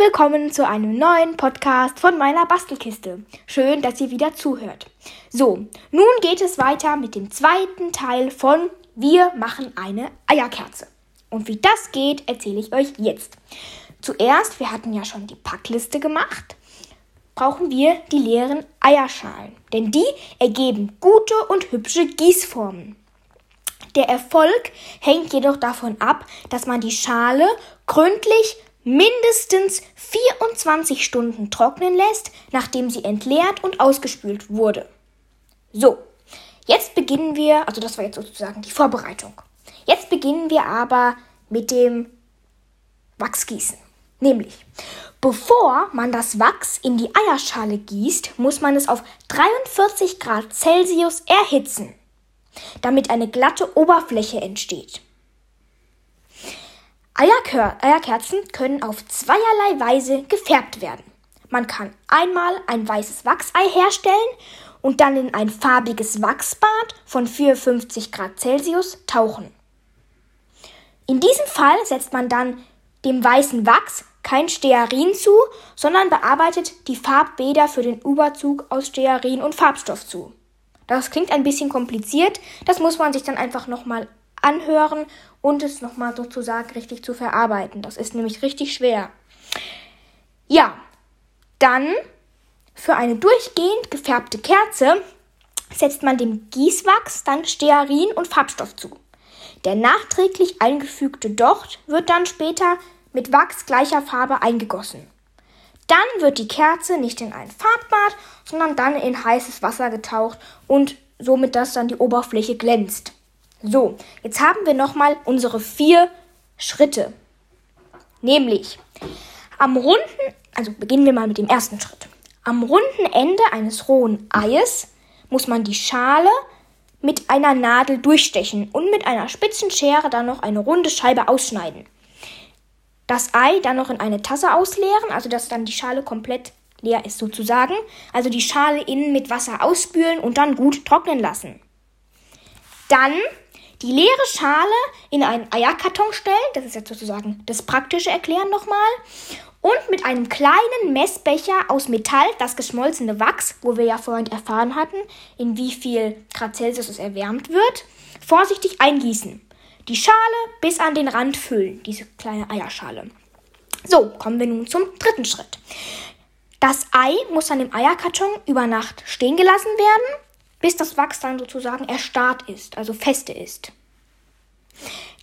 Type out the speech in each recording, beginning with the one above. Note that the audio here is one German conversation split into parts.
willkommen zu einem neuen Podcast von meiner Bastelkiste. Schön, dass ihr wieder zuhört. So, nun geht es weiter mit dem zweiten Teil von Wir machen eine Eierkerze. Und wie das geht, erzähle ich euch jetzt. Zuerst, wir hatten ja schon die Packliste gemacht, brauchen wir die leeren Eierschalen, denn die ergeben gute und hübsche Gießformen. Der Erfolg hängt jedoch davon ab, dass man die Schale gründlich mindestens 24 Stunden trocknen lässt, nachdem sie entleert und ausgespült wurde. So, jetzt beginnen wir, also das war jetzt sozusagen die Vorbereitung. Jetzt beginnen wir aber mit dem Wachsgießen. Nämlich, bevor man das Wachs in die Eierschale gießt, muss man es auf 43 Grad Celsius erhitzen, damit eine glatte Oberfläche entsteht. Eierker Eierkerzen können auf zweierlei Weise gefärbt werden. Man kann einmal ein weißes Wachsei herstellen und dann in ein farbiges Wachsbad von 54 Grad Celsius tauchen. In diesem Fall setzt man dann dem weißen Wachs kein Stearin zu, sondern bearbeitet die Farbbäder für den Überzug aus Stearin und Farbstoff zu. Das klingt ein bisschen kompliziert, das muss man sich dann einfach nochmal anhören und es nochmal sozusagen richtig zu verarbeiten. Das ist nämlich richtig schwer. Ja, dann für eine durchgehend gefärbte Kerze setzt man dem Gießwachs dann Stearin und Farbstoff zu. Der nachträglich eingefügte Docht wird dann später mit Wachs gleicher Farbe eingegossen. Dann wird die Kerze nicht in ein Farbbad, sondern dann in heißes Wasser getaucht und somit dass dann die Oberfläche glänzt. So, jetzt haben wir nochmal unsere vier Schritte. Nämlich am runden, also beginnen wir mal mit dem ersten Schritt. Am runden Ende eines rohen Eies muss man die Schale mit einer Nadel durchstechen und mit einer spitzen Schere dann noch eine runde Scheibe ausschneiden. Das Ei dann noch in eine Tasse ausleeren, also dass dann die Schale komplett leer ist sozusagen. Also die Schale innen mit Wasser ausspülen und dann gut trocknen lassen. Dann die leere Schale in einen Eierkarton stellen, das ist jetzt sozusagen das praktische Erklären nochmal, und mit einem kleinen Messbecher aus Metall das geschmolzene Wachs, wo wir ja vorhin erfahren hatten, in wie viel Grad Celsius es erwärmt wird, vorsichtig eingießen. Die Schale bis an den Rand füllen, diese kleine Eierschale. So, kommen wir nun zum dritten Schritt. Das Ei muss dann im Eierkarton über Nacht stehen gelassen werden bis das Wachs dann sozusagen erstarrt ist, also feste ist.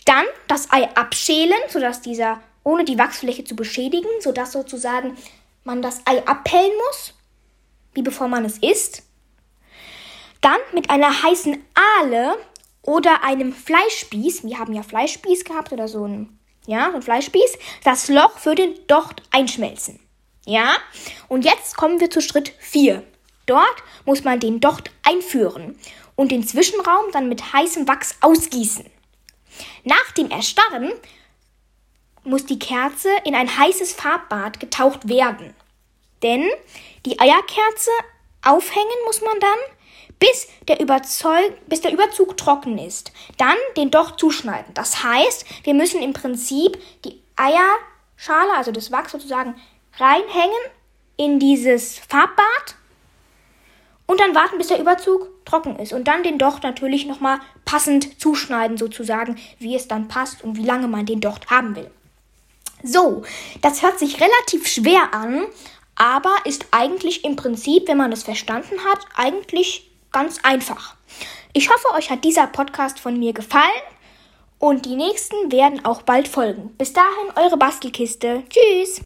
Dann das Ei abschälen, sodass dieser, ohne die Wachsfläche zu beschädigen, sodass sozusagen man das Ei abpellen muss, wie bevor man es isst. Dann mit einer heißen Ahle oder einem Fleischspieß, wir haben ja Fleischspieß gehabt oder so ein, ja, so ein Fleischspieß, das Loch für den Docht einschmelzen. Ja? Und jetzt kommen wir zu Schritt 4. Dort muss man den Docht einführen und den Zwischenraum dann mit heißem Wachs ausgießen. Nach dem Erstarren muss die Kerze in ein heißes Farbbad getaucht werden. Denn die Eierkerze aufhängen muss man dann, bis der, Überzeug bis der Überzug trocken ist. Dann den Docht zuschneiden. Das heißt, wir müssen im Prinzip die Eierschale, also das Wachs sozusagen, reinhängen in dieses Farbbad und dann warten, bis der Überzug trocken ist und dann den Docht natürlich nochmal passend zuschneiden sozusagen, wie es dann passt und wie lange man den Docht haben will. So, das hört sich relativ schwer an, aber ist eigentlich im Prinzip, wenn man es verstanden hat, eigentlich ganz einfach. Ich hoffe, euch hat dieser Podcast von mir gefallen und die nächsten werden auch bald folgen. Bis dahin, eure Bastelkiste. Tschüss!